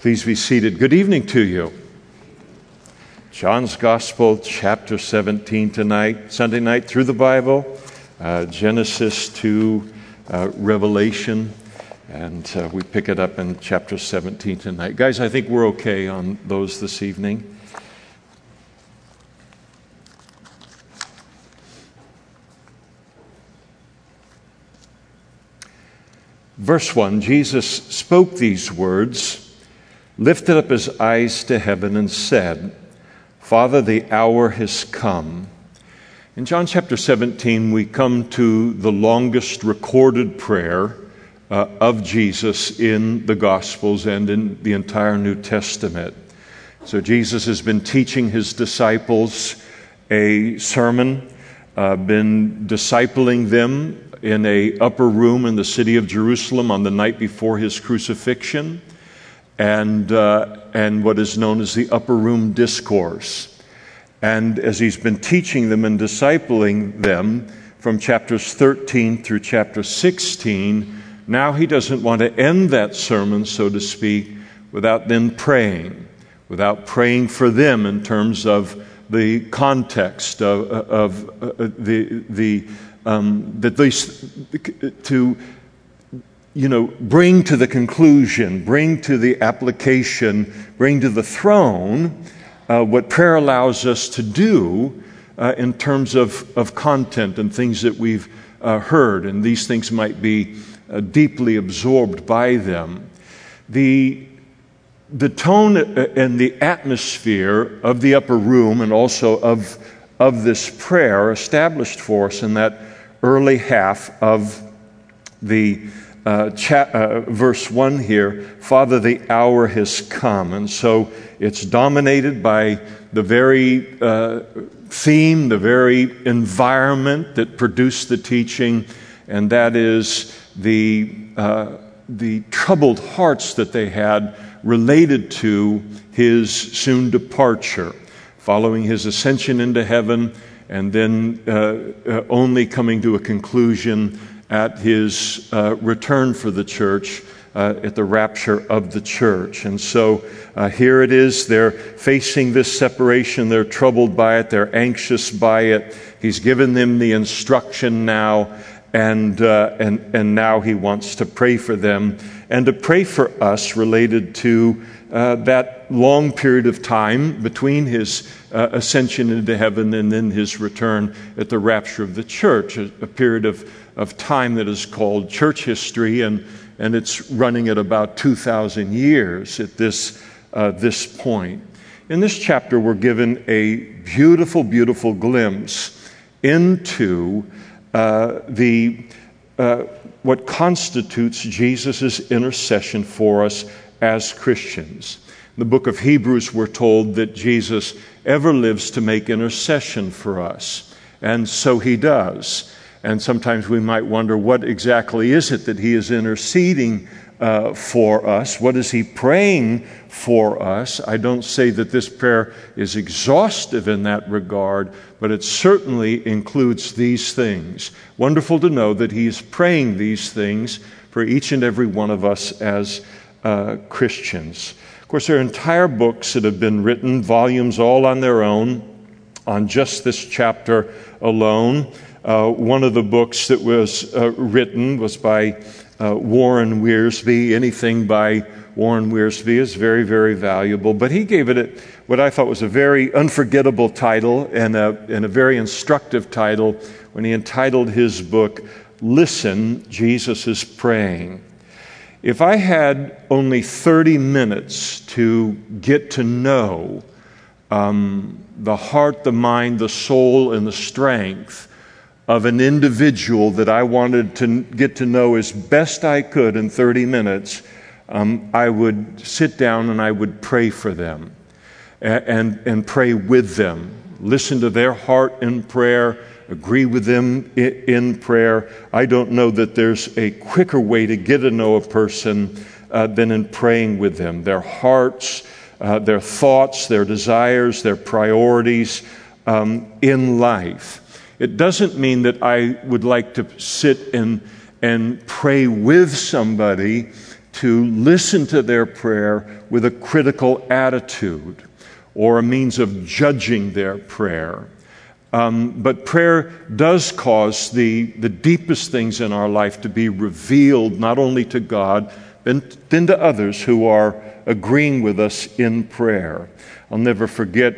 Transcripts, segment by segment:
Please be seated. Good evening to you. John's Gospel, chapter 17 tonight, Sunday night through the Bible, uh, Genesis to uh, Revelation, and uh, we pick it up in chapter 17 tonight. Guys, I think we're okay on those this evening. Verse 1 Jesus spoke these words lifted up his eyes to heaven and said, Father, the hour has come. In John chapter 17, we come to the longest recorded prayer uh, of Jesus in the Gospels and in the entire New Testament. So, Jesus has been teaching his disciples a sermon, uh, been discipling them in a upper room in the city of Jerusalem on the night before his crucifixion and, uh, and what is known as the upper room discourse. And as he's been teaching them and discipling them from chapters 13 through chapter 16, now he doesn't want to end that sermon, so to speak, without then praying, without praying for them in terms of the context of, of uh, the, the um, that they to you know, bring to the conclusion, bring to the application, bring to the throne uh, what prayer allows us to do uh, in terms of, of content and things that we've uh, heard, and these things might be uh, deeply absorbed by them. The, the tone uh, and the atmosphere of the upper room and also of, of this prayer established for us in that early half of the uh, cha- uh, verse 1 here Father, the hour has come. And so it's dominated by the very uh, theme, the very environment that produced the teaching, and that is the, uh, the troubled hearts that they had related to his soon departure, following his ascension into heaven, and then uh, uh, only coming to a conclusion at his uh, return for the church, uh, at the rapture of the church. And so uh, here it is. They're facing this separation. They're troubled by it. They're anxious by it. He's given them the instruction now, and, uh, and, and now he wants to pray for them and to pray for us related to uh, that long period of time between his uh, ascension into heaven and then his return at the rapture of the church, a, a period of of time that is called church history, and, and it's running at about 2,000 years at this, uh, this point. In this chapter, we're given a beautiful, beautiful glimpse into uh, the, uh, what constitutes Jesus' intercession for us as Christians. In the book of Hebrews, we're told that Jesus ever lives to make intercession for us, and so he does. And sometimes we might wonder what exactly is it that he is interceding uh, for us? What is he praying for us? I don't say that this prayer is exhaustive in that regard, but it certainly includes these things. Wonderful to know that he is praying these things for each and every one of us as uh, Christians. Of course, there are entire books that have been written, volumes all on their own, on just this chapter alone. Uh, one of the books that was uh, written was by uh, Warren Wiersbe. Anything by Warren Wiersbe is very, very valuable. But he gave it what I thought was a very unforgettable title and a, and a very instructive title when he entitled his book, Listen, Jesus is Praying. If I had only 30 minutes to get to know um, the heart, the mind, the soul, and the strength of an individual that I wanted to get to know as best I could in 30 minutes, um, I would sit down and I would pray for them and, and, pray with them, listen to their heart in prayer, agree with them in, in prayer. I don't know that there's a quicker way to get to know a person uh, than in praying with them. Their hearts, uh, their thoughts, their desires, their priorities um, in life. It doesn't mean that I would like to sit and, and pray with somebody to listen to their prayer with a critical attitude or a means of judging their prayer. Um, but prayer does cause the, the deepest things in our life to be revealed not only to God, but then to others who are agreeing with us in prayer. I'll never forget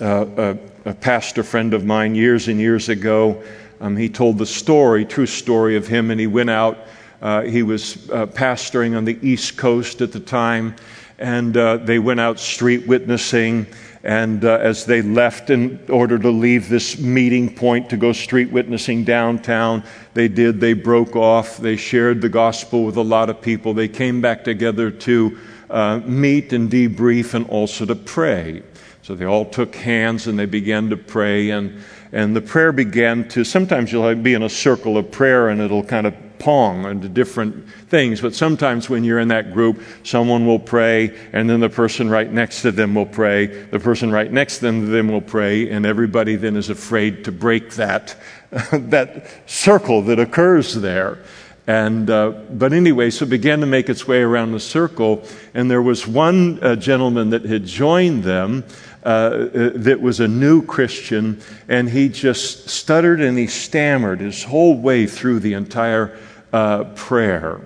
uh, a, a, pastor friend of mine years and years ago. Um, he told the story, true story of him, and he went out. Uh, he was uh, pastoring on the East Coast at the time, and uh, they went out street witnessing and uh, as they left in order to leave this meeting point to go street witnessing downtown, they did. They broke off. They shared the gospel with a lot of people. They came back together to uh, meet and debrief and also to pray. So they all took hands and they began to pray. And, and the prayer began to, sometimes you'll be in a circle of prayer and it'll kind of pong into different things. But sometimes when you're in that group, someone will pray, and then the person right next to them will pray. The person right next to them will pray, and everybody then is afraid to break that, that circle that occurs there. And, uh, but anyway, so it began to make its way around the circle, and there was one uh, gentleman that had joined them uh, uh that was a new Christian, and he just stuttered and he stammered his whole way through the entire uh, prayer.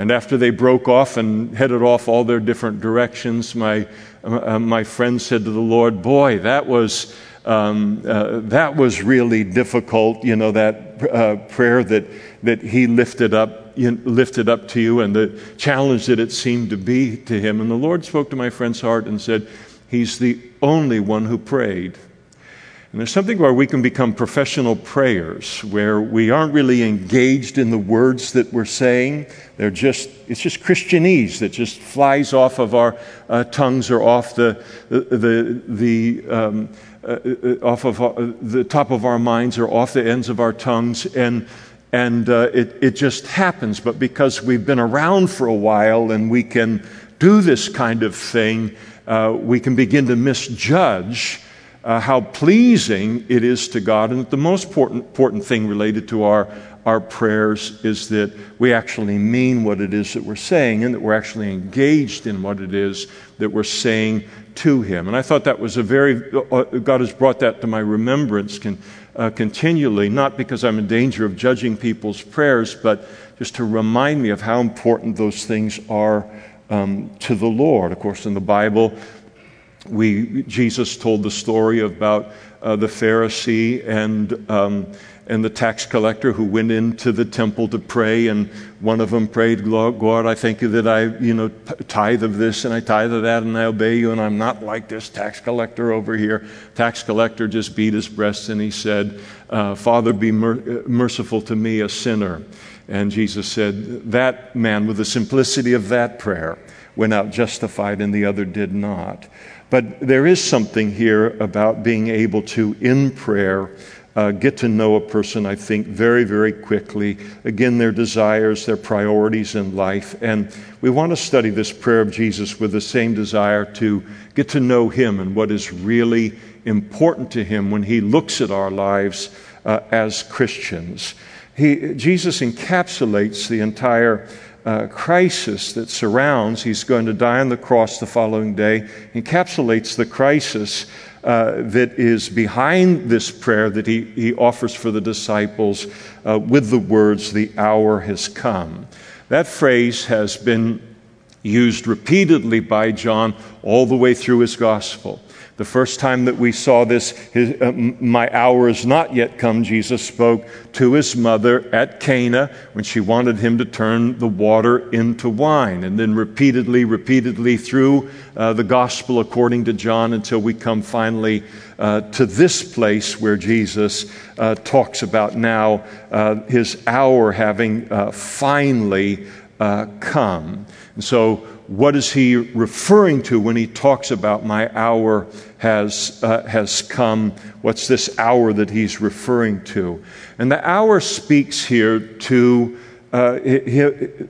And after they broke off and headed off all their different directions, my, uh, my friend said to the Lord, Boy, that was, um, uh, that was really difficult, you know, that uh, prayer that, that he lifted up, you know, lifted up to you and the challenge that it seemed to be to him. And the Lord spoke to my friend's heart and said, He's the only one who prayed. And there's something where we can become professional prayers, where we aren't really engaged in the words that we're saying. They're just, it's just Christianese that just flies off of our uh, tongues or off the, the, the, um, uh, uh off of our, uh, the top of our minds or off the ends of our tongues. And, and uh, it, it just happens. But because we've been around for a while and we can do this kind of thing, uh, we can begin to misjudge uh, how pleasing it is to God. And the most important, important thing related to our, our prayers is that we actually mean what it is that we're saying and that we're actually engaged in what it is that we're saying to Him. And I thought that was a very, uh, God has brought that to my remembrance con, uh, continually, not because I'm in danger of judging people's prayers, but just to remind me of how important those things are um, to the Lord. Of course, in the Bible, we, Jesus told the story about uh, the Pharisee and, um, and the tax collector who went into the temple to pray, and one of them prayed, God, I thank you that I, you know, tithe of this and I tithe of that and I obey you, and I'm not like this tax collector over here. Tax collector just beat his breast and he said, uh, Father, be mer- merciful to me, a sinner. And Jesus said, That man, with the simplicity of that prayer, went out justified and the other did not. But there is something here about being able to, in prayer, uh, get to know a person, I think, very, very quickly. Again, their desires, their priorities in life. And we want to study this prayer of Jesus with the same desire to get to know Him and what is really important to Him when He looks at our lives uh, as Christians. He, Jesus encapsulates the entire uh, crisis that surrounds, he's going to die on the cross the following day, encapsulates the crisis uh, that is behind this prayer that he, he offers for the disciples uh, with the words, The hour has come. That phrase has been used repeatedly by John all the way through his gospel. The first time that we saw this, his, uh, my hour is not yet come, Jesus spoke to his mother at Cana when she wanted him to turn the water into wine. And then repeatedly, repeatedly through uh, the gospel according to John until we come finally uh, to this place where Jesus uh, talks about now uh, his hour having uh, finally come. And so what is he referring to when he talks about my hour has, uh, has come? What's this hour that he's referring to? And the hour speaks here to, uh,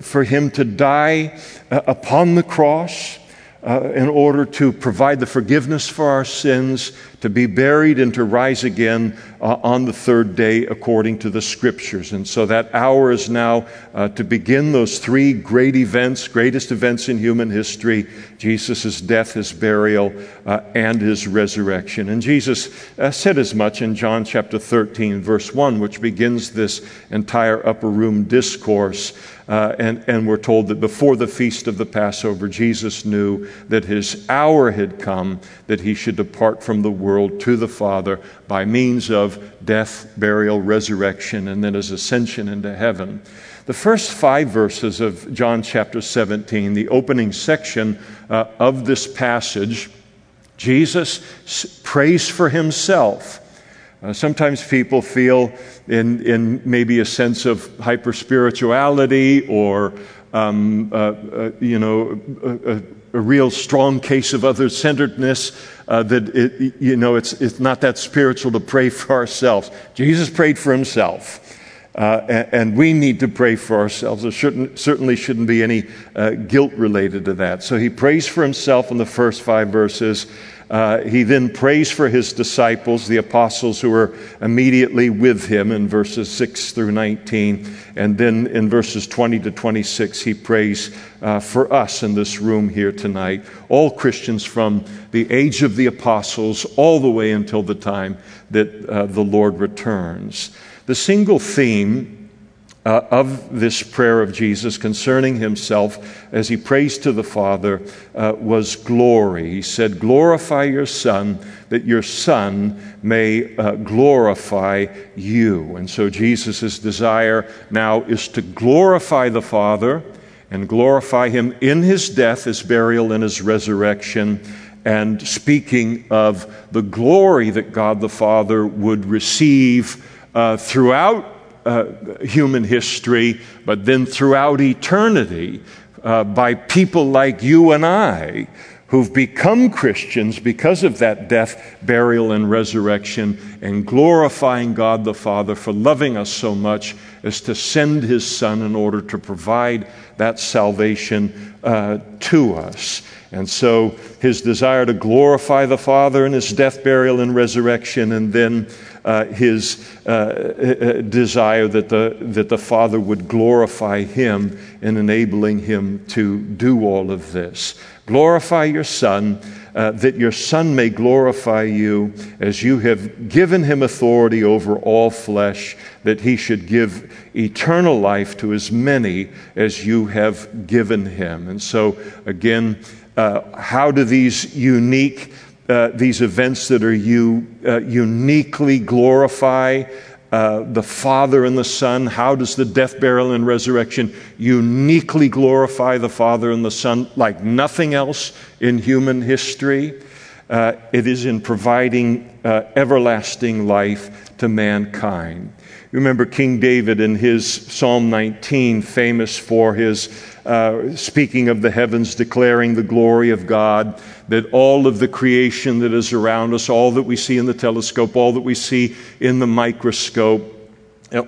for him to die uh, upon the cross. Uh, in order to provide the forgiveness for our sins, to be buried and to rise again uh, on the third day according to the scriptures. And so that hour is now uh, to begin those three great events, greatest events in human history Jesus' death, his burial, uh, and his resurrection. And Jesus uh, said as much in John chapter 13, verse 1, which begins this entire upper room discourse. Uh, and, and we're told that before the feast of the Passover, Jesus knew that his hour had come that he should depart from the world to the Father by means of death, burial, resurrection, and then his ascension into heaven. The first five verses of John chapter 17, the opening section uh, of this passage, Jesus prays for himself. Uh, sometimes people feel in, in maybe a sense of hyper spirituality or, um, uh, uh, you know, a, a, real strong case of other centeredness uh, that, it, you know, it's, it's not that spiritual to pray for ourselves. Jesus prayed for himself. Uh, and, and, we need to pray for ourselves. There shouldn't, certainly shouldn't be any uh, guilt related to that. So he prays for himself in the first five verses. Uh, he then prays for his disciples, the apostles who were immediately with him in verses 6 through 19. And then in verses 20 to 26, he prays uh, for us in this room here tonight, all Christians from the age of the apostles all the way until the time that uh, the Lord returns. The single theme uh, of this prayer of Jesus concerning himself as he prays to the Father uh, was glory. He said, Glorify your Son, that your Son may uh, glorify you. And so Jesus' desire now is to glorify the Father and glorify him in his death, his burial, and his resurrection. And speaking of the glory that God the Father would receive uh, throughout uh, human history, but then throughout eternity uh, by people like you and I who've become Christians because of that death, burial, and resurrection, and glorifying God the Father for loving us so much as to send His Son in order to provide that salvation uh, to us. And so, His desire to glorify the Father in His death, burial, and resurrection, and then uh, his uh, uh, desire that the, that the Father would glorify him in enabling him to do all of this. Glorify your Son, uh, that your Son may glorify you as you have given him authority over all flesh, that he should give eternal life to as many as you have given him. And so, again, uh, how do these unique uh, these events that are you uh, uniquely glorify uh, the Father and the Son. How does the death, burial, and resurrection uniquely glorify the Father and the Son like nothing else in human history? Uh, it is in providing uh, everlasting life to mankind. Remember King David in his Psalm 19, famous for his uh, speaking of the heavens, declaring the glory of God, that all of the creation that is around us, all that we see in the telescope, all that we see in the microscope,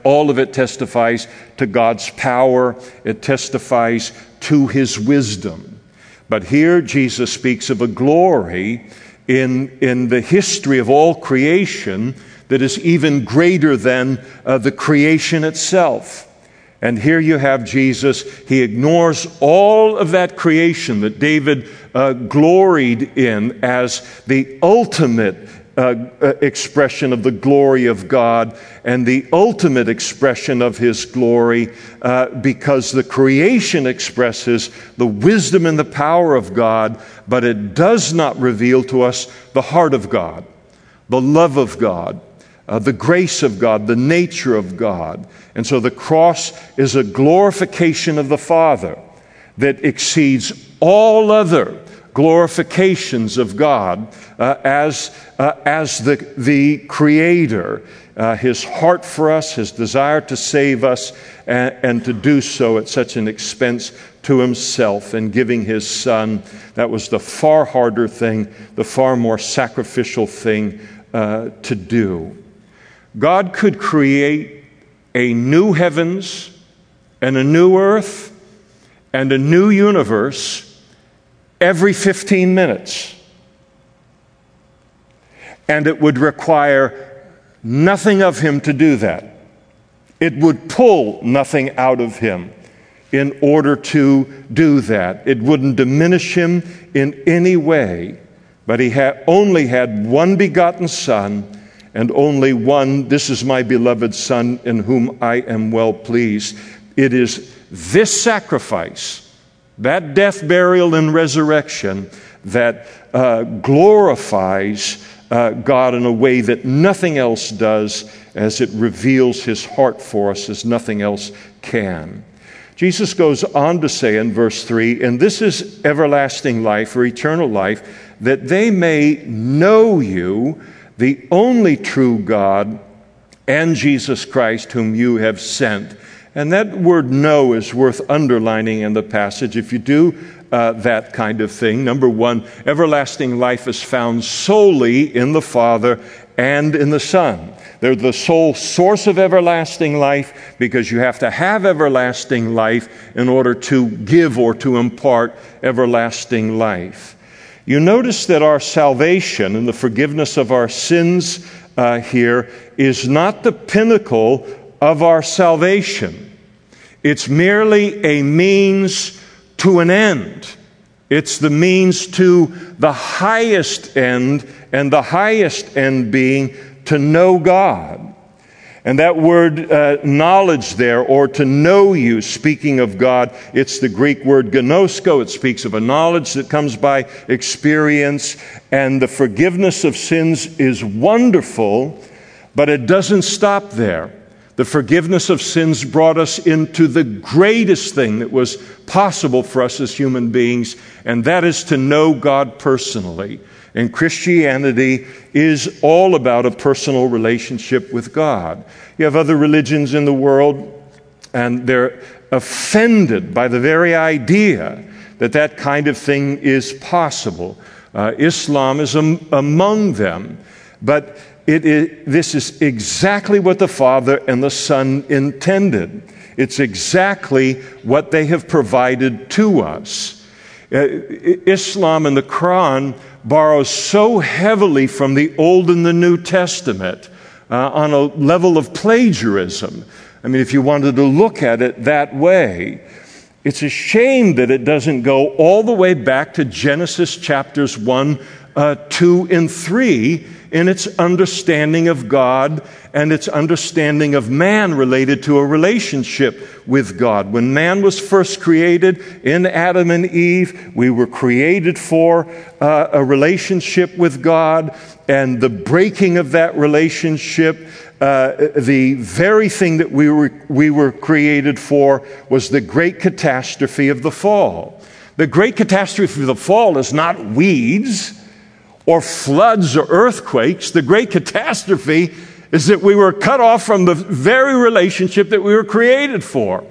all of it testifies to God's power, it testifies to his wisdom. But here Jesus speaks of a glory in, in the history of all creation that is even greater than uh, the creation itself. And here you have Jesus. He ignores all of that creation that David uh, gloried in as the ultimate uh, uh, expression of the glory of God and the ultimate expression of His glory uh, because the creation expresses the wisdom and the power of God, but it does not reveal to us the heart of God, the love of God uh, the grace of God, the nature of God. And so the cross is a glorification of the Father that exceeds all other glorifications of God uh, as, uh, as the, the Creator. Uh, his heart for us, his desire to save us, and, and, to do so at such an expense to himself and giving his son. That was the far harder thing, the far more sacrificial thing uh, to do. God could create a new heavens and a new earth and a new universe every 15 minutes. And it would require nothing of him to do that. It would pull nothing out of him in order to do that. It wouldn't diminish him in any way, but he had, only had one begotten Son and only one, this is my beloved Son in whom I am well pleased. It is this sacrifice, that death, burial, and resurrection, that uh, glorifies uh, God in a way that nothing else does, as it reveals his heart for us as nothing else can. Jesus goes on to say in verse 3 and this is everlasting life or eternal life, that they may know you, the only true God, and Jesus Christ, whom you have sent. And that word know is worth underlining in the passage. If you do uh, that kind of thing, number one, everlasting life is found solely in the Father and in the Son. They're the sole source of everlasting life because you have to have everlasting life in order to give or to impart everlasting life. You notice that our salvation and the forgiveness of our sins uh, here is not the pinnacle of our salvation. It's merely a means to an end. It's the means to the highest end, and the highest end being to know God. And that word uh, knowledge there, or to know you, speaking of God, it's the Greek word ginosko. It speaks of a knowledge that comes by experience. And the forgiveness of sins is wonderful, but it doesn't stop there. The forgiveness of sins brought us into the greatest thing that was possible for us as human beings, and that is to know God personally. And Christianity is all about a personal relationship with God. You have other religions in the world, and they're offended by the very idea that that kind of thing is possible. Uh, Islam is am- among them, but this is exactly what the Father and the Son intended. It's exactly what they have provided to us. Uh, Islam and the Quran borrows so heavily from the Old and the New Testament uh, on a level of plagiarism. I mean, if you wanted to look at it that way, it's a shame that it doesn't go all the way back to Genesis chapters 1, uh, 2, and 3 in its understanding of God and its understanding of man related to a relationship with God. When man was first created in Adam and Eve, we were created for uh, a relationship with God, and the breaking of that relationship. Uh, the very thing that we were, we were created for was the great catastrophe of the fall. The great catastrophe of the fall is not weeds or floods or earthquakes. The great catastrophe is that we were cut off from the very relationship that we were created for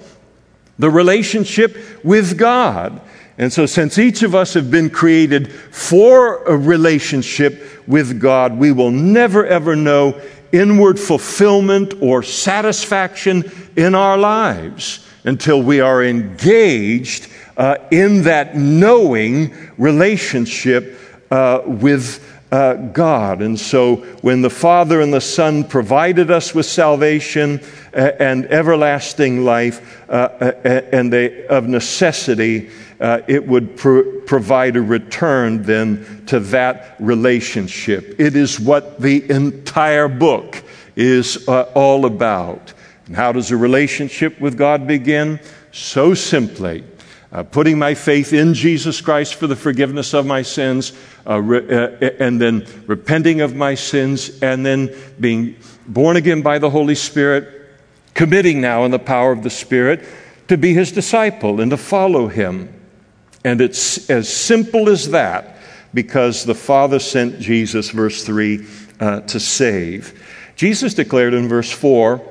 the relationship with God. And so, since each of us have been created for a relationship with God, we will never ever know inward fulfillment or satisfaction in our lives until we are engaged uh, in that knowing relationship uh, with uh, God. And so when the Father and the Son provided us with salvation uh, and everlasting life, uh, uh, and they, of necessity, uh, it would provide a return then to that relationship. It is what the entire book is all about. And how does a relationship with God begin? So simply uh, putting my faith in Jesus Christ for the forgiveness of my sins, uh, re- uh, and then repenting of my sins, and then being born again by the Holy Spirit, committing now in the power of the Spirit to be his disciple and to follow him. And it's as simple as that because the Father sent Jesus, verse 3, uh, to save. Jesus declared in verse 4,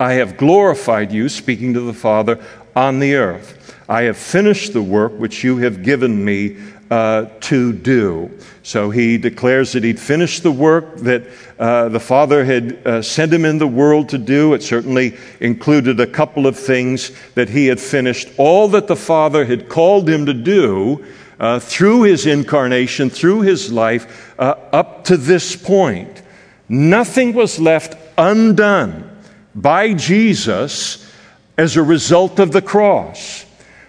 I have glorified you, speaking to the Father, on the earth. I have finished the work which you have given me uh, to do. So he declares that he'd finished the work that uh, the Father had uh, sent him in the world to do. It certainly included a couple of things that he had finished. All that the Father had called him to do, uh, through his incarnation, through his life, uh, up to this point. Nothing was left undone by Jesus as a result of the cross.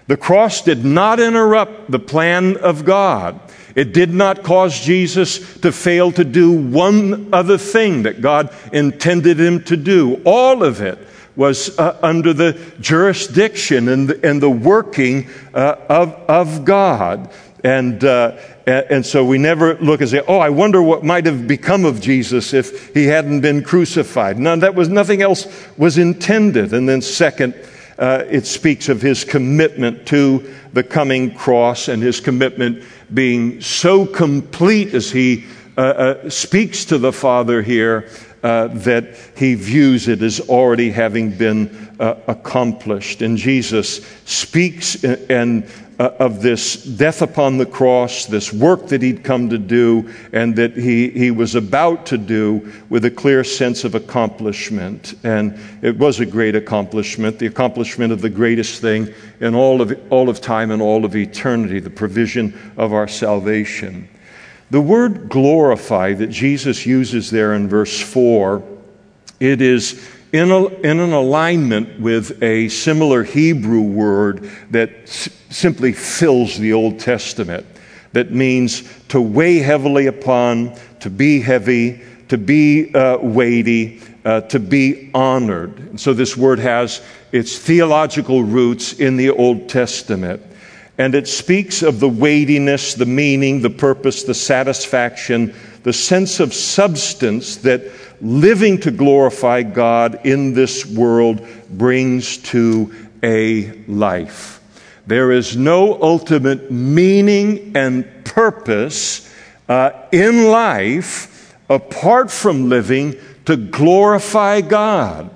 The cross did not interrupt the plan of God. It did not cause Jesus to fail to do one other thing that God intended him to do. All of it was uh, under the jurisdiction and the, and the working uh, of, of God. And, uh, and so we never look and say, oh, I wonder what might have become of Jesus if he hadn't been crucified. None, that was, nothing else was intended. And then, second, uh, it speaks of his commitment to the coming cross and his commitment being so complete as he uh, uh, speaks to the Father here uh, that he views it as already having been uh, accomplished. And Jesus speaks and uh, of this death upon the cross, this work that he'd come to do, and that he, he was about to do with a clear sense of accomplishment. And it was a great accomplishment, the accomplishment of the greatest thing in all of, all of time and all of eternity, the provision of our salvation. The word glorify that Jesus uses there in verse 4, it is in, a, in an alignment with a similar Hebrew word that s- simply fills the Old Testament, that means to weigh heavily upon, to be heavy, to be uh, weighty, uh, to be honored. And so this word has its theological roots in the Old Testament. And it speaks of the weightiness, the meaning, the purpose, the satisfaction, the sense of substance that living to glorify God in this world brings to a life. There is no ultimate meaning and purpose uh, in life apart from living to glorify God.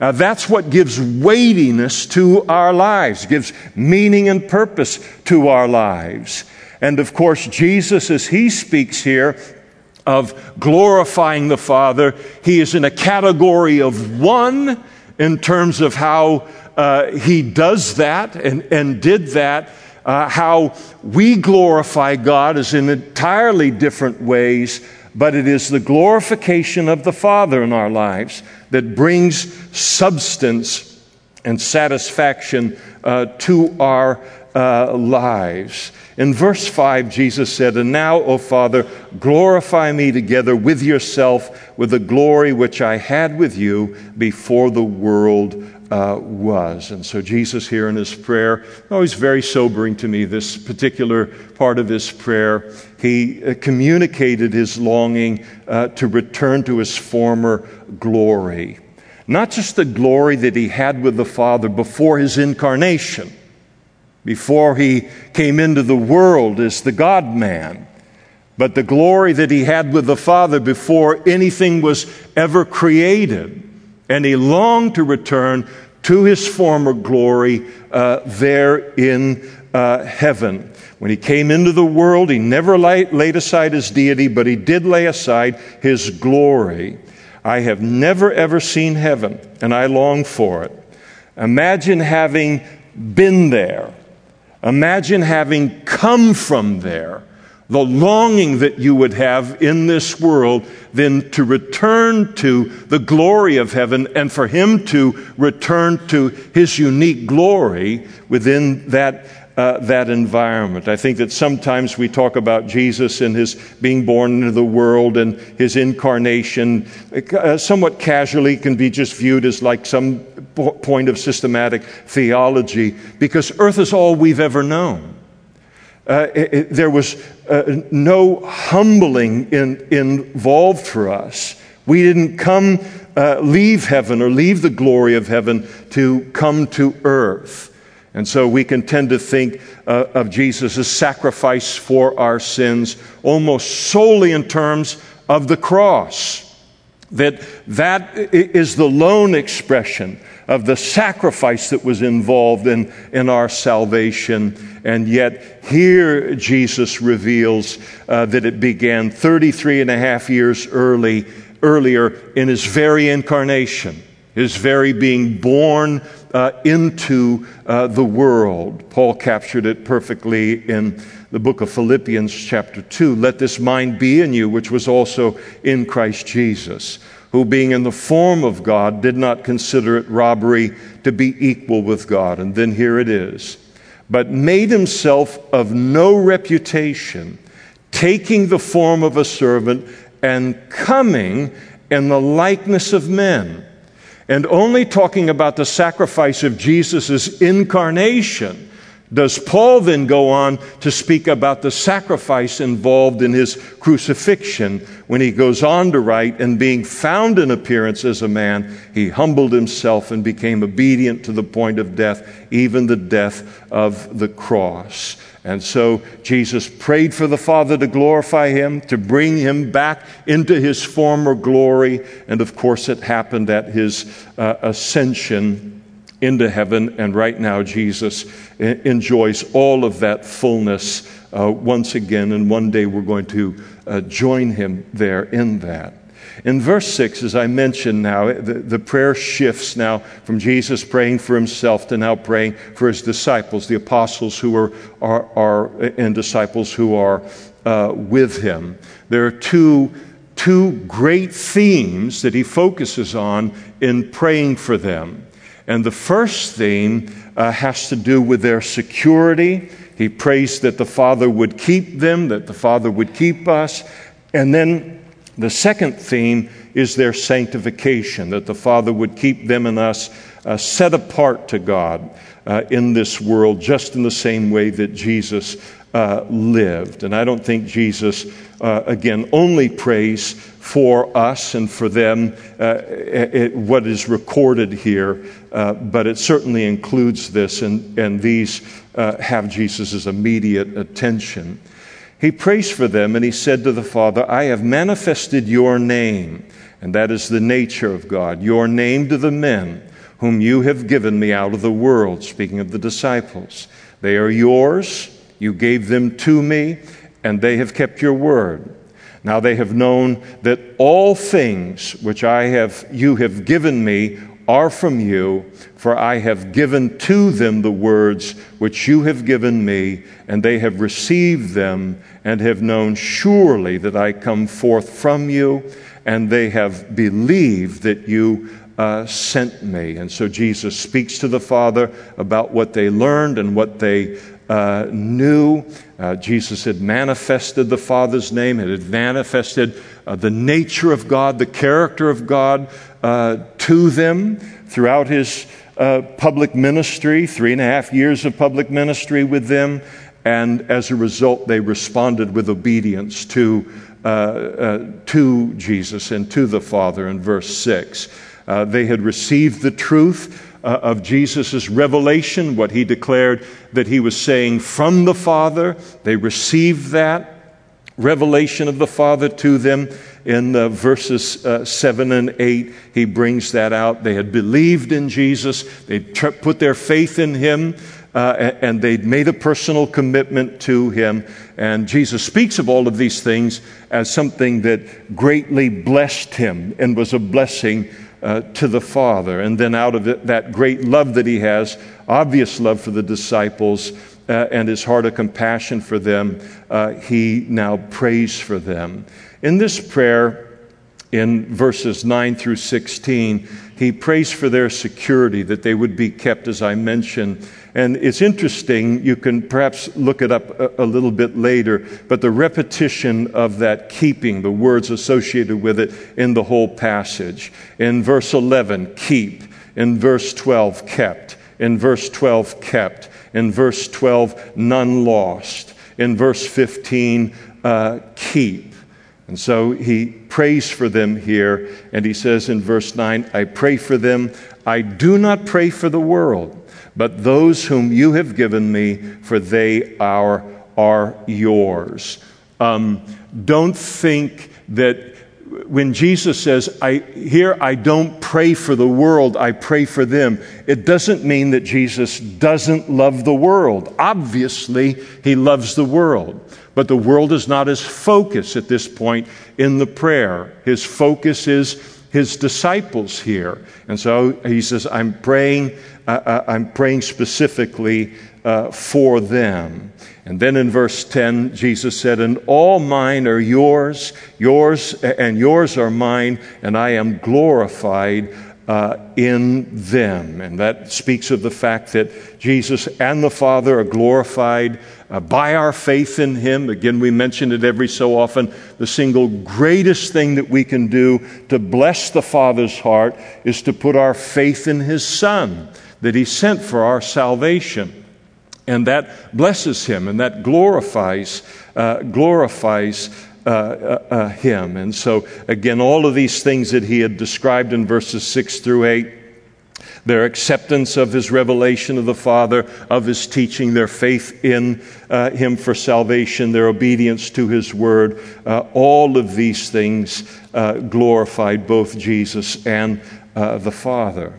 Now, that's what gives weightiness to our lives, gives meaning and purpose to our lives. And of course, Jesus, as he speaks here, of glorifying the Father. He is in a category of one in terms of how uh, he does that and, and did that. Uh, how we glorify God is in entirely different ways, but it is the glorification of the Father in our lives that brings substance and satisfaction uh, to our uh, lives. In verse 5, Jesus said, And now, O Father, glorify me together with yourself with the glory which I had with you before the world uh, was. And so, Jesus, here in his prayer, always very sobering to me, this particular part of his prayer, he uh, communicated his longing uh, to return to his former glory. Not just the glory that he had with the Father before his incarnation before he came into the world as the God man, but the glory that he had with the Father before anything was ever created. And he longed to return to his former glory uh, there in uh, heaven. When he came into the world, he never laid, laid aside his deity, but he did lay aside his glory. I have never ever seen heaven, and I long for it. Imagine having been there Imagine having come from there, the longing that you would have in this world, then to return to the glory of heaven and for Him to return to His unique glory within that uh, that environment. I think that sometimes we talk about Jesus and his being born into the world and his incarnation uh, somewhat casually can be just viewed as like some point of systematic theology because earth is all we've ever known. Uh, it, it, there was uh, no humbling in, involved for us. We didn't come, uh, leave heaven or leave the glory of heaven to come to earth. And so we can tend to think uh, of Jesus' sacrifice for our sins almost solely in terms of the cross. That that is the lone expression of the sacrifice that was involved in, in our salvation. And yet, here Jesus reveals uh, that it began 33 and a half years early, earlier in his very incarnation his very being born uh, into uh, the world. Paul captured it perfectly in the book of Philippians, chapter 2. Let this mind be in you, which was also in Christ Jesus, who, being in the form of God, did not consider it robbery to be equal with God. And then here it is. But made himself of no reputation, taking the form of a servant and coming in the likeness of men and only talking about the sacrifice of Jesus' incarnation does Paul then go on to speak about the sacrifice involved in his crucifixion when he goes on to write, and being found in appearance as a man, he humbled himself and became obedient to the point of death, even the death of the cross. And so Jesus prayed for the Father to glorify him, to bring him back into his former glory. And of course, it happened at his uh, ascension into heaven. And right now, Jesus enjoys all of that fullness uh, once again. And one day, we're going to uh, join him there in that. In verse 6, as I mentioned now, the, the, prayer shifts now from Jesus praying for himself to now praying for his disciples, the apostles who are, are, are and disciples who are uh, with him. There are two, two great themes that he focuses on in praying for them. And the first theme uh, has to do with their security. He prays that the Father would keep them, that the Father would keep us. And then the second theme is their sanctification, that the Father would keep them and us uh, set apart to God uh, in this world, just in the same way that Jesus uh, lived. And I don't think Jesus, uh, again, only prays for us and for them uh, it, what is recorded here, uh, but it certainly includes this, and, and these have Jesus' immediate attention. He prays for them and he said to the Father, I have manifested your name, and that is the nature of God, your name to the men whom you have given me out of the world, speaking of the disciples. They are yours, you gave them to me, and they have kept your word. Now they have known that all things which I have you have given me are from you, for I have given to them the words which you have given me, and they have received them, and have known surely that I come forth from you, and they have believed that you uh, sent me. And so Jesus speaks to the Father about what they learned and what they uh, knew. Uh, Jesus had manifested the Father's name, had manifested uh, the nature of God, the character of God uh, to them throughout his uh, public ministry, three and a half years of public ministry with them. And as a result, they responded with obedience to, uh, to Jesus and to the Father in verse 6. Uh, they had received the truth uh, of Jesus' revelation, what he declared that he was saying from the Father. They received that revelation of the Father to them. In uh, verses uh, 7 and 8, he brings that out. They had believed in Jesus, they tr- put their faith in him. Uh, and they'd made a personal commitment to him. And Jesus speaks of all of these things as something that greatly blessed him and was a blessing uh, to the Father. And then, out of it, that great love that he has, obvious love for the disciples, uh, and his heart of compassion for them, uh, he now prays for them. In this prayer, in verses 9 through 16, he prays for their security, that they would be kept, as I mentioned. And it's interesting, you can perhaps look it up a, a, little bit later, but the repetition of that keeping, the words associated with it in the whole passage. In verse 11, keep. In verse 12, kept. In verse 12, kept. In verse 12, none lost. In verse 15, uh, keep. And so he prays for them here, and he says in verse 9, I pray for them. I do not pray for the world, but those whom you have given me, for they are, are yours. Um, don't think that when Jesus says, I, Here I don't pray for the world, I pray for them, it doesn't mean that Jesus doesn't love the world. Obviously, he loves the world. But the world is not his focus at this point in the prayer. His focus is his disciples here. And so he says, I'm praying, uh I'm praying specifically uh, for them. And then in verse 10, Jesus said, And all mine are yours, yours, and yours are mine, and I am glorified uh, in them. And that speaks of the fact that Jesus and the Father are glorified uh, by our faith in Him. Again, we mention it every so often. The single greatest thing that we can do to bless the Father's heart is to put our faith in His Son that He sent for our salvation. And that blesses Him and that glorifies, uh, glorifies uh, uh, uh, him. And so, again, all of these things that he had described in verses 6 through 8 their acceptance of his revelation of the Father, of his teaching, their faith in uh, him for salvation, their obedience to his word, uh, all of these things uh, glorified both Jesus and the Father.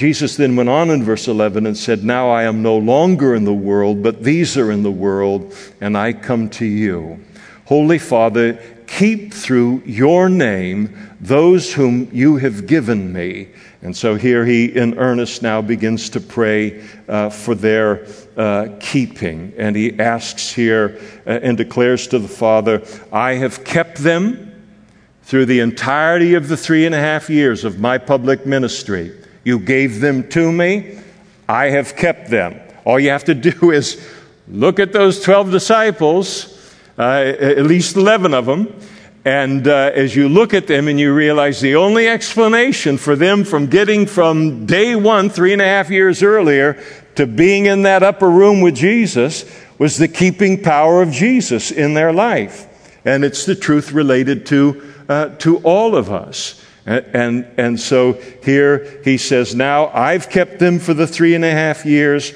Jesus then went on in verse 11 and said, Now I am no longer in the world, but these are in the world, and I come to you. Holy Father, keep through your name those whom you have given me. And so here he, in earnest, now begins to pray uh, for their uh, keeping. And he asks here uh, and declares to the Father, I have kept them through the entirety of the three and a half years of my public ministry. You gave them to me, I have kept them. All you have to do is look at those 12 disciples uh, at least 11 of them. And uh, as you look at them and you realize the only explanation for them from getting from day one, three and a half years earlier, to being in that upper room with Jesus was the keeping power of Jesus in their life. And it's the truth related to, uh, to all of us. And, and, so here he says, Now I've kept them for the three and a half years.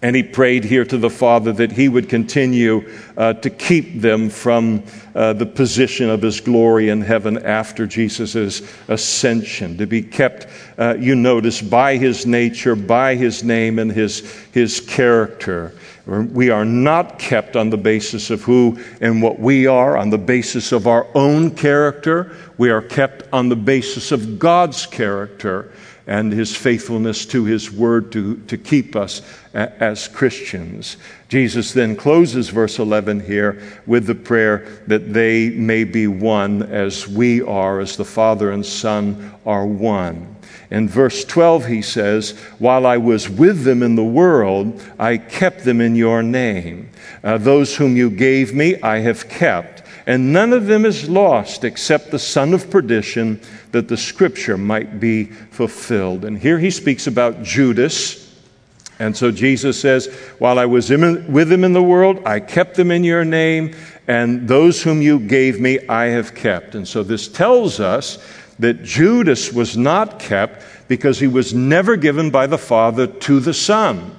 And he prayed here to the Father that he would continue uh, to keep them from uh, the position of his glory in heaven after Jesus' ascension, to be kept, uh, you notice, by his nature, by his name, and his, his character. We are not kept on the basis of who and what we are, on the basis of our own character. We are kept on the basis of God's character and his faithfulness to his word to, to keep us a, as Christians. Jesus then closes verse 11 here with the prayer that they may be one as we are, as the Father and Son are one. In verse 12, he says, While I was with them in the world, I kept them in your name. Uh, those whom you gave me, I have kept and none of them is lost except the son of perdition, that the scripture might be fulfilled. And here he speaks about Judas. And so Jesus says, While I was with them in the world, I kept them in your name, and those whom you gave me, I have kept. And so this tells us that Judas was not kept because he was never given by the Father to the Son.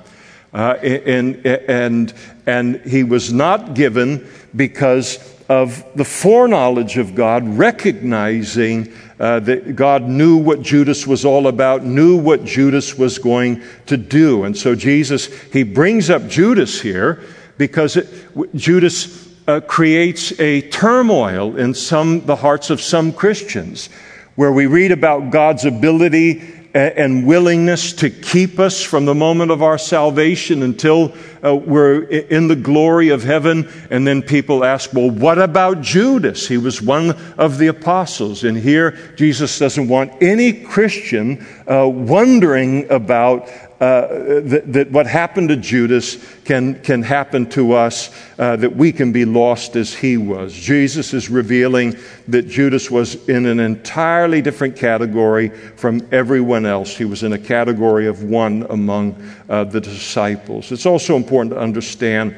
Uh, and, and, and he was not given because of the foreknowledge of God, recognizing uh, that God knew what Judas was all about, knew what Judas was going to do. And so Jesus, he brings up Judas here because it, Judas uh, creates a turmoil in some, the hearts of some Christians, where we read about God's ability and willingness to keep us from the moment of our salvation until uh, we're in the glory of heaven. And then people ask, well, what about Judas? He was one of the apostles. And here, Jesus doesn't want any Christian uh, wondering about uh, that, that, what happened to Judas can, can happen to us, uh, that we can be lost as he was. Jesus is revealing that Judas was in an entirely different category from everyone else. He was in a category of one among uh, the disciples. It's also important to understand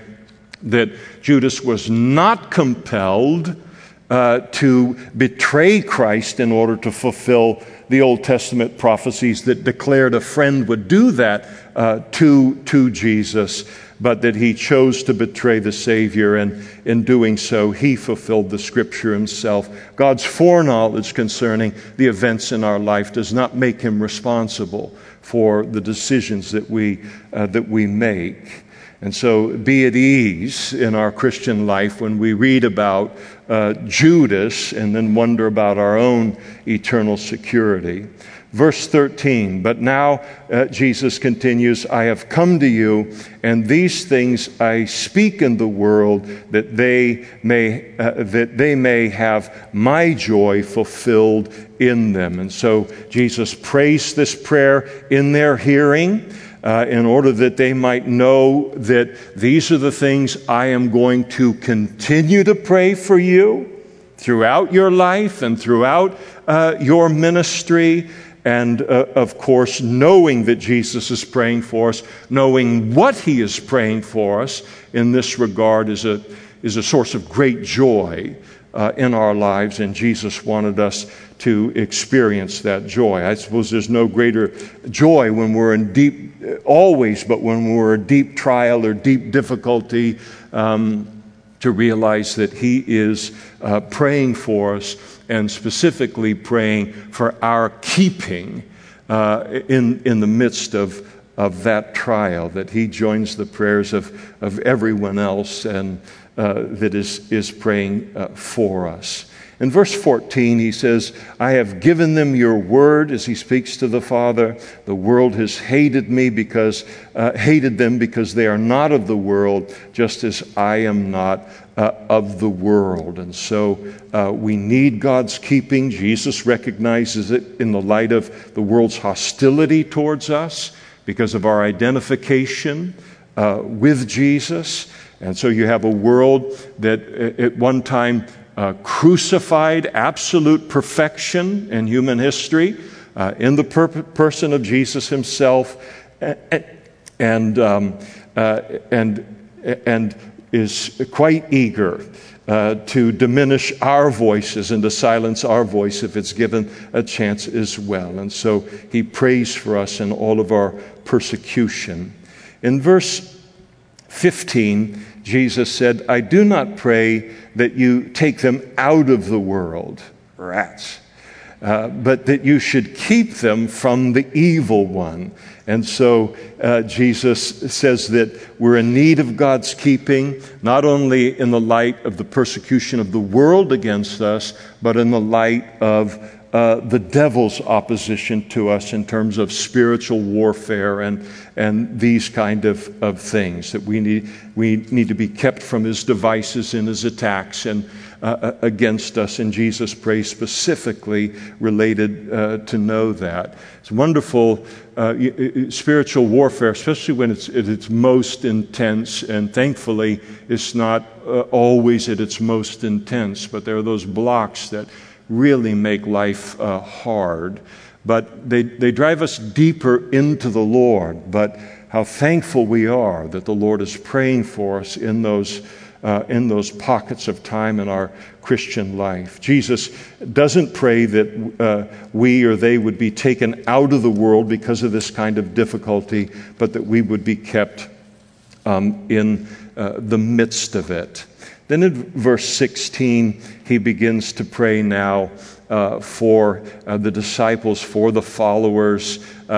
that Judas was not compelled uh, to betray Christ in order to fulfill the Old Testament prophecies that declared a friend would do that uh, to, to Jesus, but that he chose to betray the Savior, and in doing so, he fulfilled the Scripture himself. God's foreknowledge concerning the events in our life does not make him responsible for the decisions that we, uh, that we make. And so be at ease in our Christian life when we read about uh, Judas and then wonder about our own eternal security. Verse 13, but now uh, Jesus continues, I have come to you, and these things I speak in the world that they may, uh, that they may have my joy fulfilled in them. And so Jesus prays this prayer in their hearing uh, in order that they might know that these are the things I am going to continue to pray for you throughout your life and throughout uh, your ministry. And uh, of course, knowing that Jesus is praying for us, knowing what he is praying for us in this regard is a, is a source of great joy uh, in our lives. And Jesus wanted us to experience that joy. I suppose there's no greater joy when we're in deep, always, but when we're in deep trial or deep difficulty, um, to realize that He is uh, praying for us and specifically praying for our keeping uh, in, in the midst of, of that trial, that He joins the prayers of, of everyone else and uh, that is, is praying uh, for us. In verse 14, he says, I have given them your word as he speaks to the Father. The world has hated me because, uh, hated them because they are not of the world, just as I am not uh, of the world. And so uh, we need God's keeping. Jesus recognizes it in the light of the world's hostility towards us because of our identification uh, with Jesus. And so you have a world that at one time uh, crucified absolute perfection in human history uh, in the per- person of Jesus himself and, um, uh, and, and is quite eager uh, to diminish our voices and to silence our voice if it's given a chance as well. And so he prays for us in all of our persecution. In verse 15, Jesus said, I do not pray that you take them out of the world, rats, uh, but that you should keep them from the evil one. And so uh, Jesus says that we're in need of God's keeping, not only in the light of the persecution of the world against us, but in the light of uh, the devil's opposition to us in terms of spiritual warfare and, and these kind of, of things that we need, we need to be kept from his devices and his attacks and uh, uh against us. And jesus prays specifically related uh, to know that. It's wonderful uh, spiritual warfare especially when it's at its most intense. And thankfully it's not uh, always at its most intense but there are those blocks that really make life uh, hard, but they, they drive us deeper into the Lord. But how thankful we are that the Lord is praying for us in those, uh, in those pockets of time in our Christian life. Jesus doesn't pray that uh, we or they would be taken out of the world because of this kind of difficulty, but that we would be kept um, in uh, the midst of it. Then in verse 16, he begins to pray now uh, for uh, the disciples, for the followers. Uh,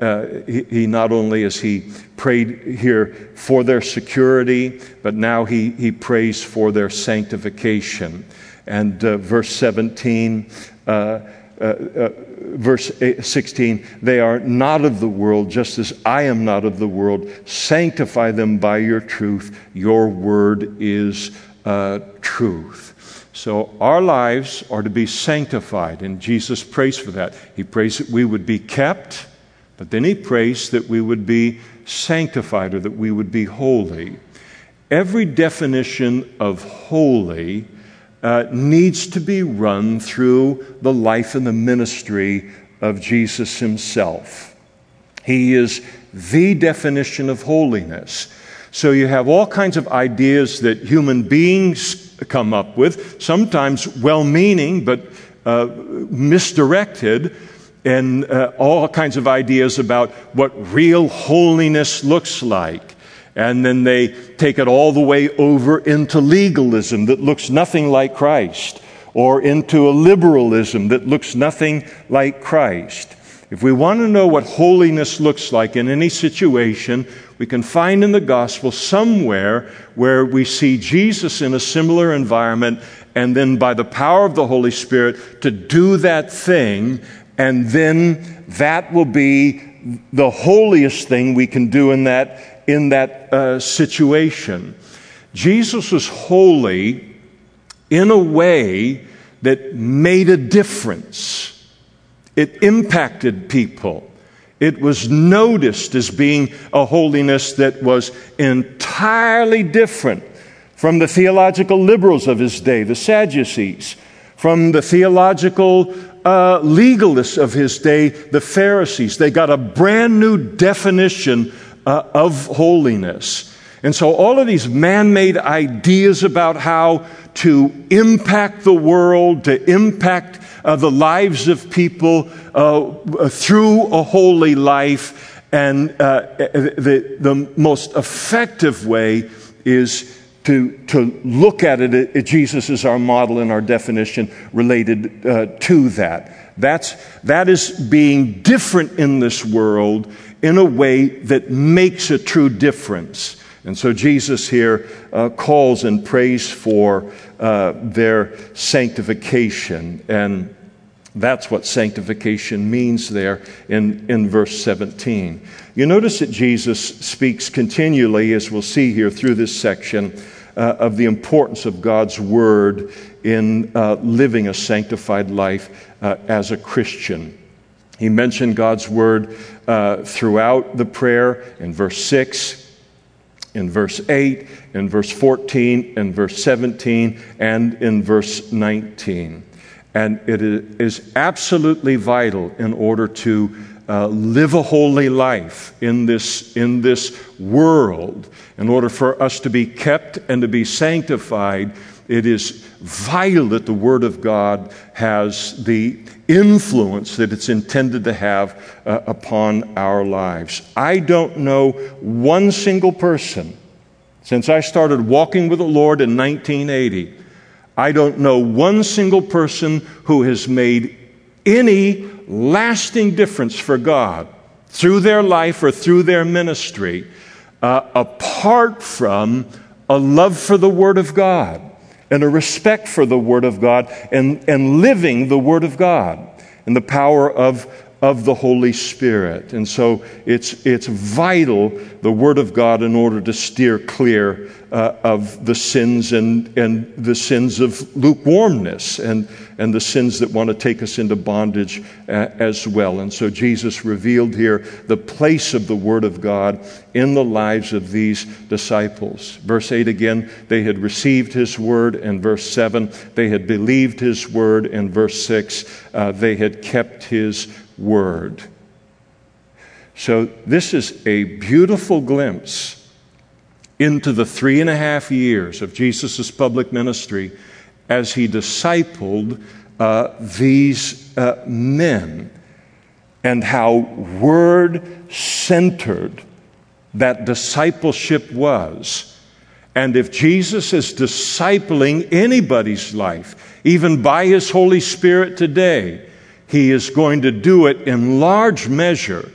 uh he, he, not only as he prayed here for their security, but now he, he prays for their sanctification. And uh, verse 17, uh, verse 16, they are not of the world, just as I am not of the world. Sanctify them by your truth. Your word is uh, truth. So our lives are to be sanctified, and Jesus prays for that. He prays that we would be kept, but then he prays that we would be sanctified or that we would be holy. Every definition of holy uh, needs to be run through the life and the ministry of Jesus himself. He is the definition of holiness. So you have all kinds of ideas that human beings come up with, sometimes well meaning, but uh, misdirected, and uh, all kinds of ideas about what real holiness looks like. And then they take it all the way over into legalism that looks nothing like Christ, or into a liberalism that looks nothing like Christ. If we want to know what holiness looks like in any situation, we can find in the gospel somewhere where we see Jesus in a similar environment and then by the power of the Holy Spirit to do that thing, and then that will be the holiest thing we can do in that, in that uh, situation. Jesus was holy in a way that made a difference. It impacted people. It was noticed as being a holiness that was entirely different from the theological liberals of his day, the Sadducees, from the theological uh, legalists of his day, the Pharisees. They got a brand new definition uh, of holiness. And so, all of these man made ideas about how to impact the world, to impact uh, the lives of people uh, through a holy life, and uh, the, the most effective way is to, to look at it, it, Jesus is our model and our definition related uh, to that. That's, that is being different in this world in a way that makes a true difference. And so Jesus here uh, calls and prays for uh, their sanctification. And that's what sanctification means there in, in verse 17. You notice that Jesus speaks continually, as we'll see here through this section, uh, of the importance of God's Word in uh, living a sanctified life uh, as a Christian. He mentioned God's Word uh, throughout the prayer in verse 6, in verse 8, in verse 14, in verse 17, and in verse 19. And it is absolutely vital in order to uh, live a holy life in this, in this world, in order for us to be kept and to be sanctified, it is vital that the Word of God has the influence that it's intended to have uh, upon our lives. I don't know one single person since I started walking with the Lord in 1980. I don't know one single person who has made any lasting difference for God through their life or through their ministry uh, apart from a love for the Word of God and a respect for the Word of God and, and living the Word of God and the power of, of the Holy Spirit. And so it's, it's vital, the Word of God, in order to steer clear uh, of the sins and, and the sins of lukewarmness and, and the sins that want to take us into bondage uh, as well. And so Jesus revealed here the place of the Word of God in the lives of these disciples. Verse 8 again, they had received His Word. And verse 7, they had believed His Word. And verse 6, uh, they had kept His Word. So this is a beautiful glimpse into the three and a half years of Jesus' public ministry as he discipled uh, these uh, men and how word centered that discipleship was. And if Jesus is discipling anybody's life, even by his Holy Spirit today, he is going to do it in large measure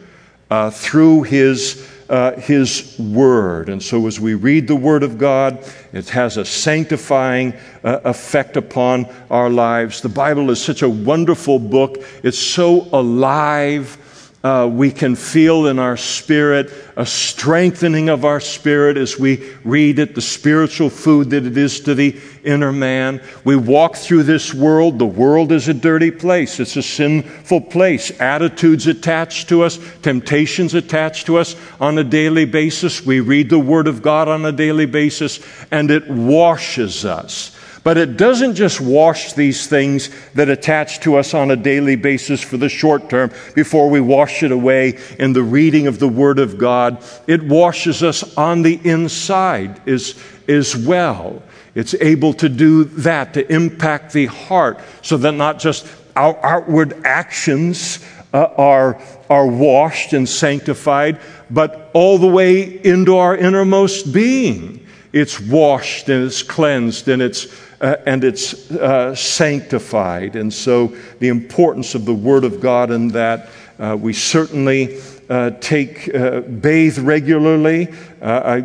uh, through his uh, His Word. And so, as we read the Word of God, it has a sanctifying uh, effect upon our lives. The Bible is such a wonderful book, it's so alive uh, we can feel in our spirit a strengthening of our spirit as we read it, the spiritual food that it is to the inner man. We walk through this world. The world is a dirty place, it's a sinful place. Attitudes attached to us, temptations attached to us on a daily basis. We read the Word of God on a daily basis, and it washes us. But it doesn't just wash these things that attach to us on a daily basis for the short term before we wash it away in the reading of the Word of God. It washes us on the inside as, as well. It's able to do that, to impact the heart, so that not just our outward actions uh, are, are washed and sanctified, but all the way into our innermost being. It's washed and it's cleansed and it's uh, and it's uh, sanctified. And so the importance of the Word of God in that Uh, we certainly uh, take uh, bathe regularly, uh, I,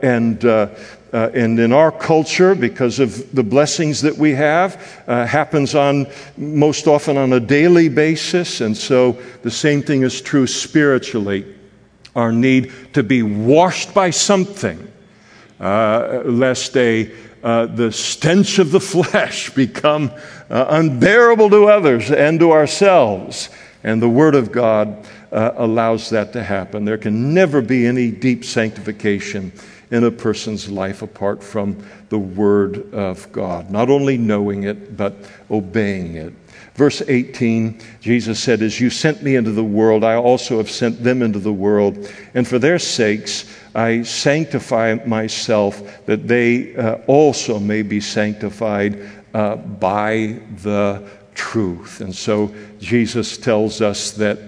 and uh, and in our culture, because of the blessings that we have, uh, happens on most often on a daily basis. And so the same thing is true spiritually. Our need to be washed by something, uh, lest a, uh, the stench of the flesh become uh, unbearable to others and to ourselves. And the Word of God uh, allows that to happen. There can never be any deep sanctification in a person's life apart from the Word of God. Not only knowing it, but obeying it. Verse 18, Jesus said, As you sent me into the world, I also have sent them into the world. And for their sakes, I sanctify myself, that they uh, also may be sanctified uh, by the truth. And so Jesus tells us that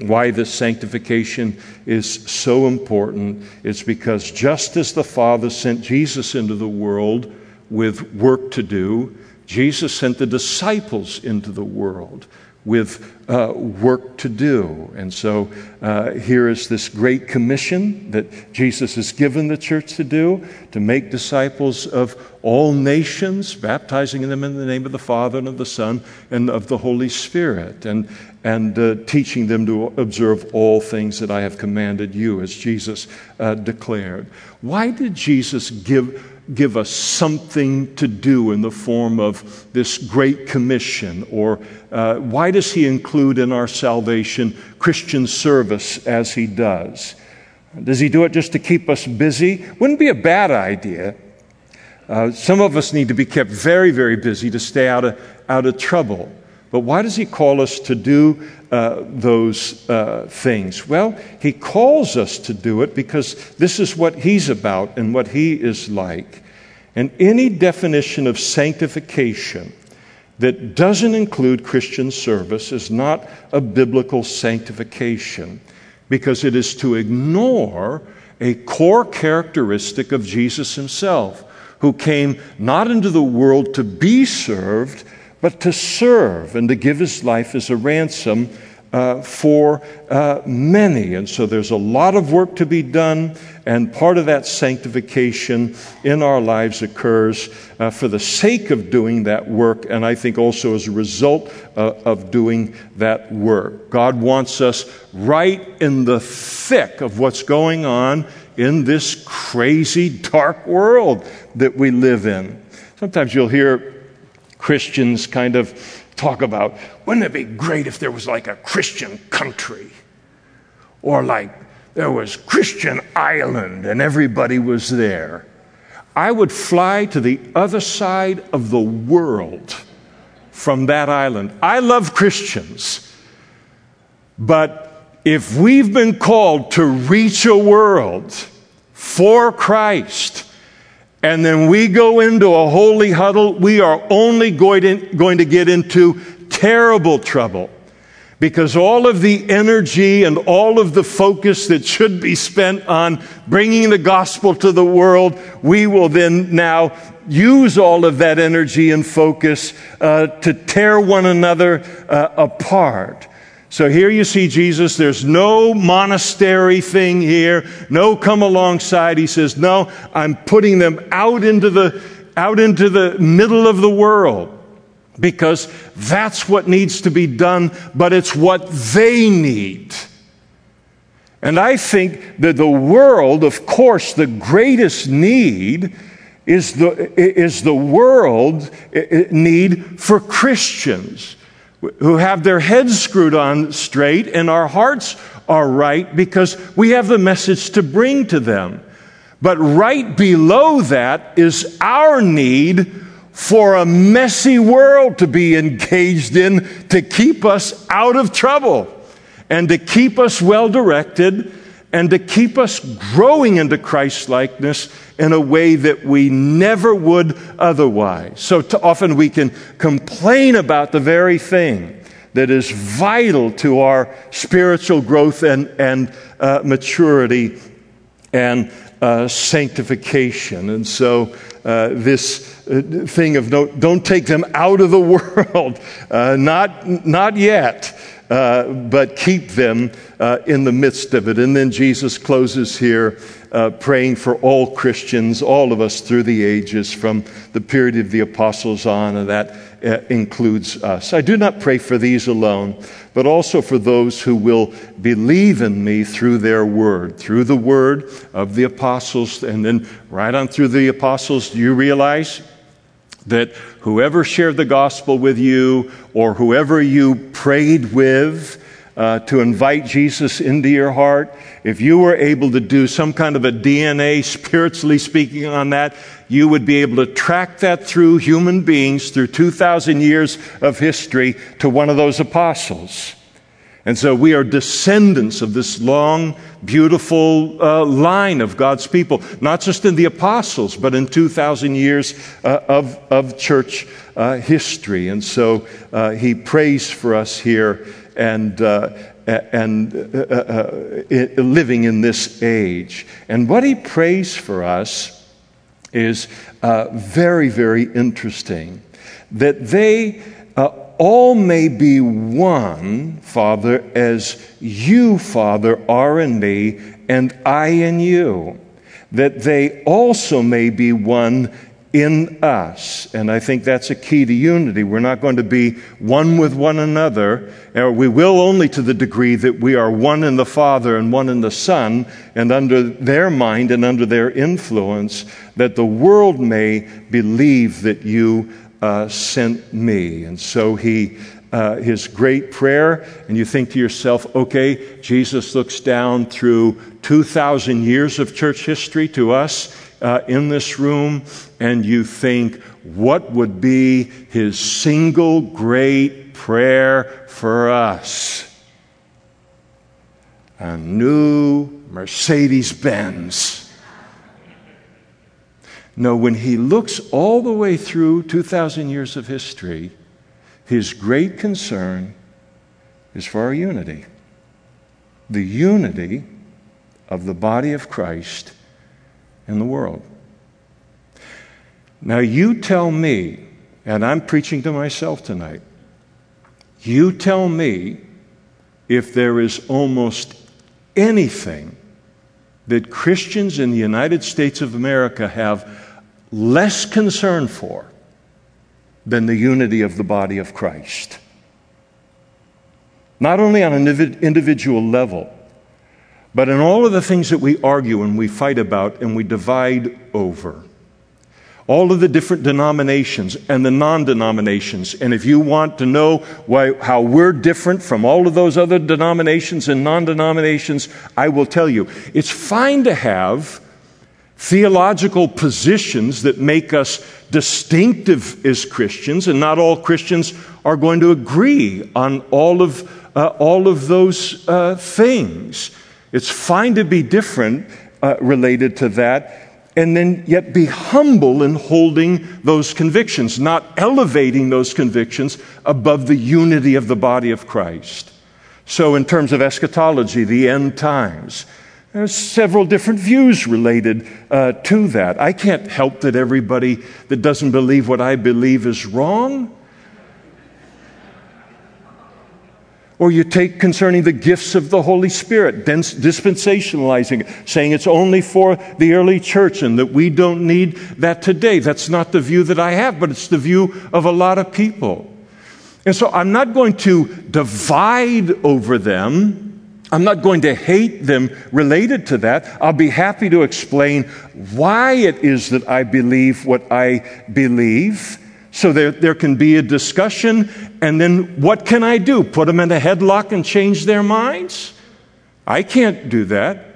why this sanctification is so important is because just as the Father sent Jesus into the world with work to do, Jesus sent the disciples into the world with uh, work to do. And so uh, here is this great commission that Jesus has given the church to do to make disciples of all nations, baptizing them in the name of the Father and of the Son and of the Holy Spirit, and, and uh, teaching them to observe all things that I have commanded you, as Jesus uh, declared. Why did Jesus give? Give us something to do in the form of this great commission? Or uh, why does he include in our salvation Christian service as he does? Does he do it just to keep us busy? Wouldn't be a bad idea. Uh, some of us need to be kept very, very busy to stay out of, out of trouble. But why does he call us to do uh, those uh, things? Well, he calls us to do it because this is what he's about and what he is like. And any definition of sanctification that doesn't include Christian service is not a biblical sanctification because it is to ignore a core characteristic of Jesus himself, who came not into the world to be served but to serve and to give his life as a ransom uh, for uh, many. And so there's a lot of work to be done, and part of that sanctification in our lives occurs uh, for the sake of doing that work, and I think also as a result uh, of doing that work. God wants us right in the thick of what's going on in this crazy, dark world that we live in. Sometimes you'll hear Christians kind of talk about wouldn't it be great if there was like a Christian country? Or like there was Christian Island and everybody was there. I would fly to the other side of the world from that island. I love Christians, but if we've been called to reach a world for Christ, and then we go into a holy huddle, we are only going to, going to get into terrible trouble because all of the energy and all of the focus that should be spent on bringing the gospel to the world, we will then now use all of that energy and focus uh, to tear one another uh, apart. So here you see Jesus. There's no monastery thing here, no come alongside. He says, No, I'm putting them out into the, out into the middle of the world because that's what needs to be done, but it's what they need. And I think that the world, of course, the greatest need is the, is the world eh, eh, need for Christians who have their heads screwed on straight and our hearts are right because we have the message to bring to them. But right below that is our need for a messy world to be engaged in to keep us out of trouble and to keep us well directed and to keep us growing into Christ likeness in a way that we never would otherwise. So often we can complain about the very thing that is vital to our spiritual growth and, and uh, maturity and uh, sanctification. And so, uh, this uh, thing of don't, don't take them out of the world, uh, not, not yet. Uh, but keep them uh, in the midst of it. And then Jesus closes here uh, praying for all Christians, all of us through the ages, from the period of the apostles on, and that uh, includes us. I do not pray for these alone, but also for those who will believe in me through their word, through the word of the apostles, and then right on through the apostles. Do you realize? That whoever shared the gospel with you or whoever you prayed with uh, to invite Jesus into your heart, if you were able to do some kind of a DNA, spiritually speaking, on that, you would be able to track that through human beings, through 2,000 years of history, to one of those apostles. And so we are descendants of this long, beautiful uh, line of God's people, not just in the apostles, but in 2,000 years uh, of, of church uh, history. And so uh, he prays for us here and, uh, and uh, living in this age. And what he prays for us is very, very interesting that they all may be one, Father, as you, Father, are in me, and I in you, that they also may be one in us. And I think that's a key to unity. We're not going to be one with one another, or we will only to the degree that we are one in the Father and one in the Son, and under their mind and under their influence, that the world may believe that you uh, sent me. And so he, uh, his great prayer, and you think to yourself, okay, Jesus looks down through 2,000 years of church history to us uh, in this room, and you think, what would be his single great prayer for us? A new Mercedes Benz. No, when he looks all the way through 2,000 years of history, his great concern is for our unity. The unity of the body of Christ in the world. Now, you tell me, and I'm preaching to myself tonight, you tell me if there is almost anything that Christians in the United States of America have less concern for than the unity of the body of Christ. Not only on an individual level, but in all of the things that we argue and we fight about and we divide over. All of the different denominations and the non denominations. And if you want to know why, how we're different from all of those other denominations and non denominations, I will tell you. It's fine to have theological positions that make us distinctive as Christians, and not all Christians are going to agree on all of, uh, all of those uh, things. It's fine to be different uh, related to that, and then yet be humble in holding those convictions, not elevating those convictions above the unity of the body of Christ. So, in terms of eschatology, the end times, there's several different views related uh, to that. I can't help that everybody that doesn't believe what I believe is wrong. Or you take concerning the gifts of the Holy Spirit, dispensationalizing it, saying it's only for the early church and that we don't need that today. That's not the view that I have, but it's the view of a lot of people. And so I'm not going to divide over them. I'm not going to hate them related to that. I'll be happy to explain why it is that I believe what I believe. So there, there can be a discussion, and then what can I do? Put them in a headlock and change their minds? I can't do that.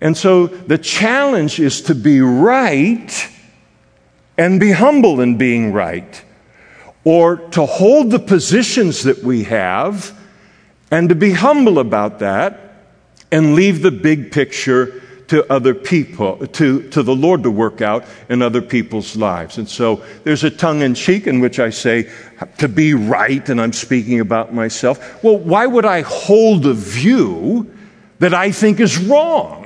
And so the challenge is to be right and be humble in being right, or to hold the positions that we have and to be humble about that and leave the big picture to other people, to, to the Lord to work out in other people's lives. And so there's a tongue in cheek in which I say, to be right, and I'm speaking about myself. Well, why would I hold a view that I think is wrong?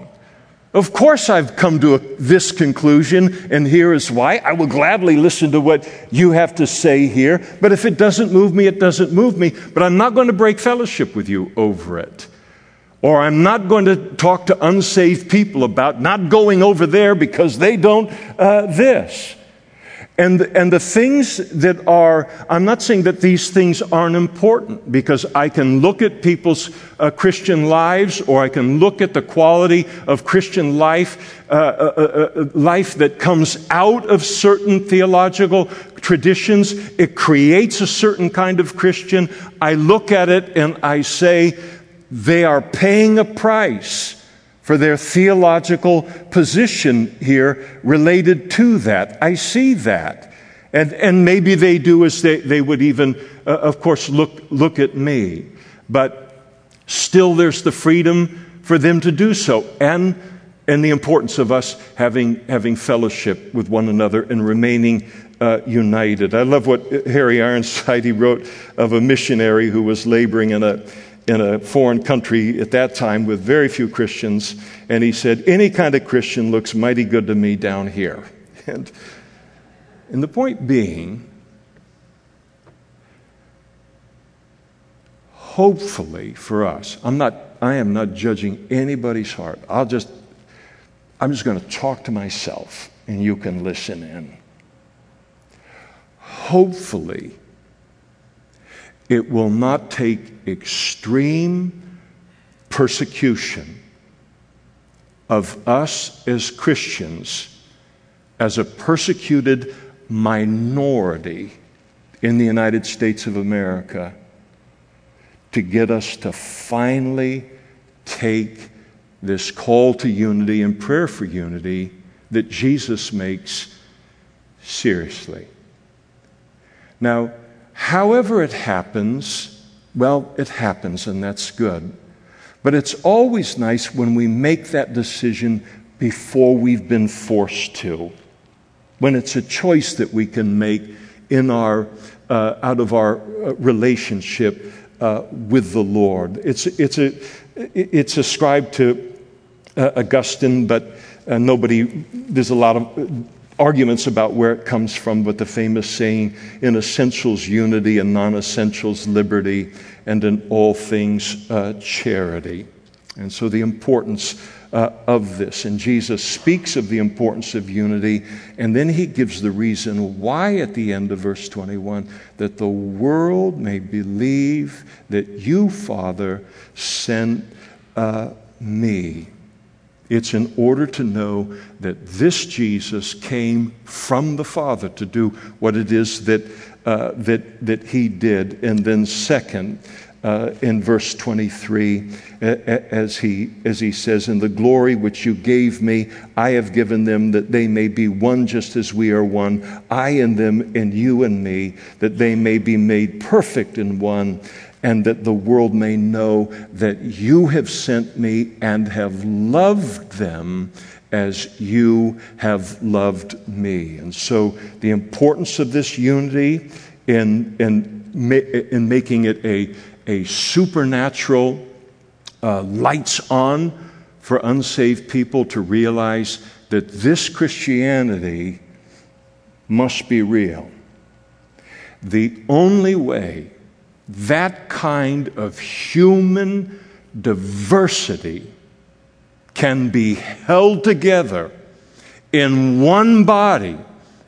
Of course, I've come to a, this conclusion, and here is why. I will gladly listen to what you have to say here, but if it doesn't move me, it doesn't move me. But I'm not going to break fellowship with you over it. Or I'm not going to talk to unsaved people about not going over there because they don't uh, this. And, and the things that are, I'm not saying that these things aren't important because I can look at people's uh, Christian lives or I can look at the quality of Christian life, uh, uh, uh, uh life that comes out of certain theological traditions. It creates a certain kind of Christian. I look at it and I say, they are paying a price for their theological position here related to that. I see that. And, and maybe they do as they, they would even, uh, of course, look, look at me. But still, there's the freedom for them to do so. And, and the importance of us having, having fellowship with one another and remaining uh, united. I love what Harry Ironside he wrote of a missionary who was laboring in a, in a foreign country at that time with very few Christians, and he said, Any kind of Christian looks mighty good to me down here. And, and the point being, hopefully for us, I'm not, I am not judging anybody's heart. I'll just, I'm just going to talk to myself, and you can listen in. Hopefully, it will not take extreme persecution of us as Christians as a persecuted minority in the United States of America to get us to finally take this call to unity and prayer for unity that Jesus makes seriously. Now, However, it happens, well, it happens, and that's good. But it's always nice when we make that decision before we've been forced to, when it's a choice that we can make in our, uh, out of our uh, relationship uh, with the Lord. It's, it's, a, it's ascribed to uh, Augustine, but uh, nobody, there's a lot of arguments about where it comes from, but the famous saying, in essentials, unity, and non essentials, liberty, and in all things, uh, charity. And so the importance uh, of this. And Jesus speaks of the importance of unity, and then he gives the reason why at the end of verse 21 that the world may believe that you, Father, sent uh, me. It's in order to know that this Jesus came from the Father to do what it is that, uh, that, that he did. And then, second, uh, in verse 23, as he, as he says, In the glory which you gave me, I have given them that they may be one just as we are one, I and them, and you and me, that they may be made perfect in one and that the world may know that you have sent me and have loved them as you have loved me. And so, the importance of this unity in, in, in making it a, a supernatural uh, lights on for unsaved people to realize that this Christianity must be real. The only way that kind of human diversity can be held together in one body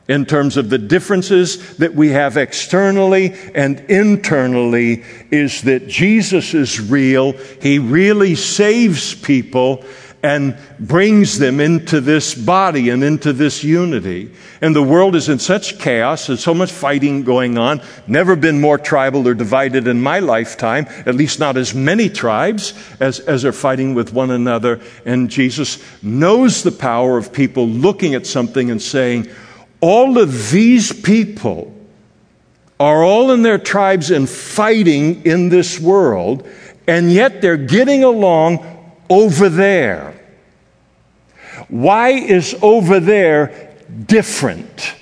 in terms of the differences that we have externally and internally is that Jesus is real. He really saves people and brings them into this body and into this unity. And the world is in such chaos, there's so much fighting going on. Never been more tribal or divided in my lifetime, at least not as many tribes as, as are fighting with one another. And Jesus knows the power of people looking at something and saying, all of these people are all in their tribes and fighting in this world, and yet they're getting along over there. Why is over there different?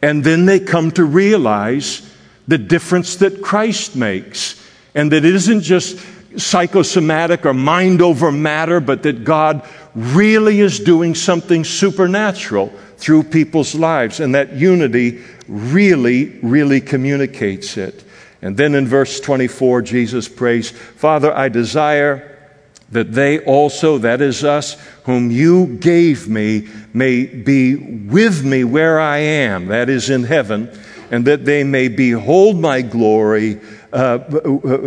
And then they come to realize the difference that Christ makes. And that it isn't just psychosomatic or mind over matter, but that God really is doing something supernatural through people's lives. And that unity really, really communicates it. And then in verse 24, Jesus prays, Father, I desire that they also, that is us, whom you gave me, may be with me where I am, that is in heaven, and that they may behold my glory uh,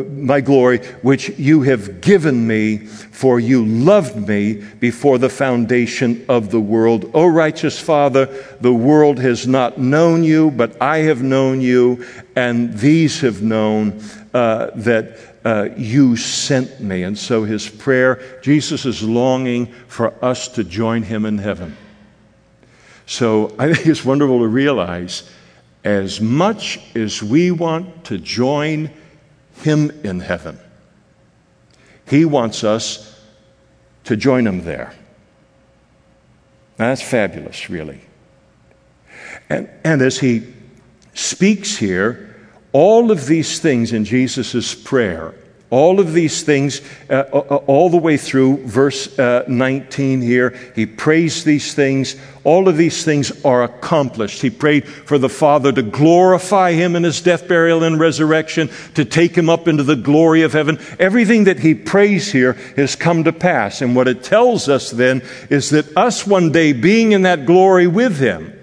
my glory, which you have given me, for you loved me before the foundation of the world. O righteous Father, the world has not known you, but I have known you, and these have known uh, that. Uh, you sent me. And so his prayer, Jesus is longing for us to join him in heaven. So I think it's wonderful to realize as much as we want to join Him in heaven, He wants us to join Him there. Now, that's fabulous, really. And, and as He speaks here, all of these things in Jesus' prayer all of these things, uh, uh, uh, all the way through verse uh, 19 here, he prays these things. All of these things are accomplished. He prayed for the Father to glorify him in his death, burial, and resurrection, to take him up into the glory of heaven. Everything that he prays here has come to pass. And what it tells us then is that us one day being in that glory with him,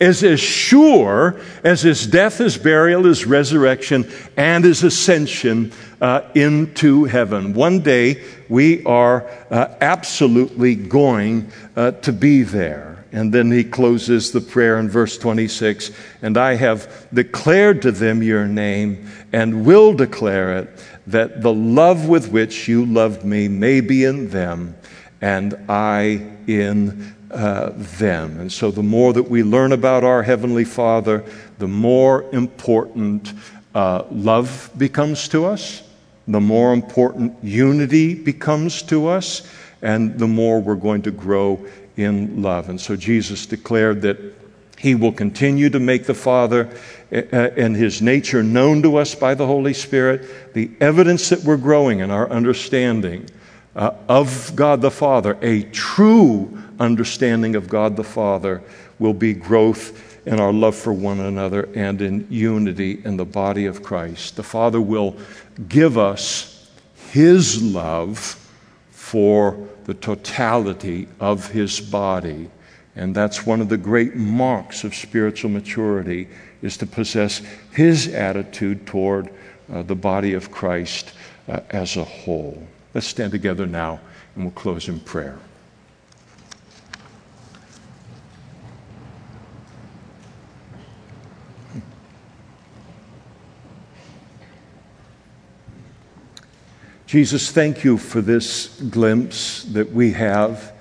is as sure as his death, his burial, his resurrection, and his ascension uh, into heaven. One day we are uh, absolutely going uh, to be there. And then he closes the prayer in verse 26 And I have declared to them your name and will declare it, that the love with which you loved me may be in them and I in uh, them. And so, the more that we learn about our Heavenly Father, the more important uh, love becomes to us, the more important unity becomes to us, and the more we're going to grow in love. And so, Jesus declared that He will continue to make the Father uh, and His nature known to us by the Holy Spirit, the evidence that we're growing in our understanding. Uh, of God the Father, a true understanding of God the Father will be growth in our love for one another and in unity in the body of Christ. The Father will give us His love for the totality of His body. And that's one of the great marks of spiritual maturity is to possess His attitude toward uh, the body of Christ uh, as a whole. Let's stand together now and we'll close in prayer. Jesus, thank you for this glimpse that we have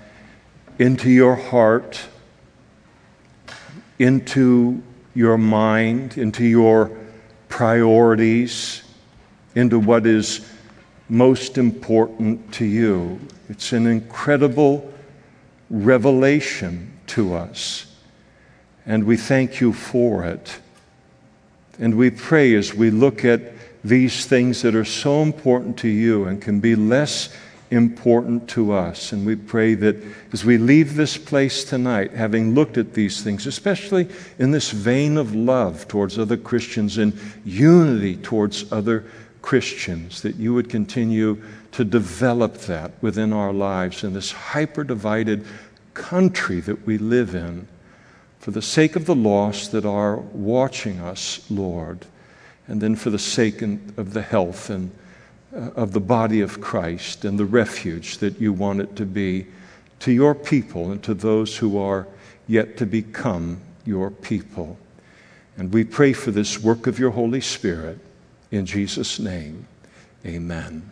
into your heart, into your mind, into your priorities, into what is most important to you. It's an incredible revelation to us, and we thank you for it. And we pray as we look at these things that are so important to you and can be less important to us. And we pray that as we leave this place tonight, having looked at these things, especially in this vein of love towards other Christians and unity towards other Christians, that you would continue to develop that within our lives in this hyper divided country that we live in. For the sake of the lost that are watching us, Lord and then for the sake of the health and uh, of the body of Christ and the refuge that you want it to be to your people and to those who are yet to become your people. And we pray for this work of your Holy Spirit in Jesus' name. Amen.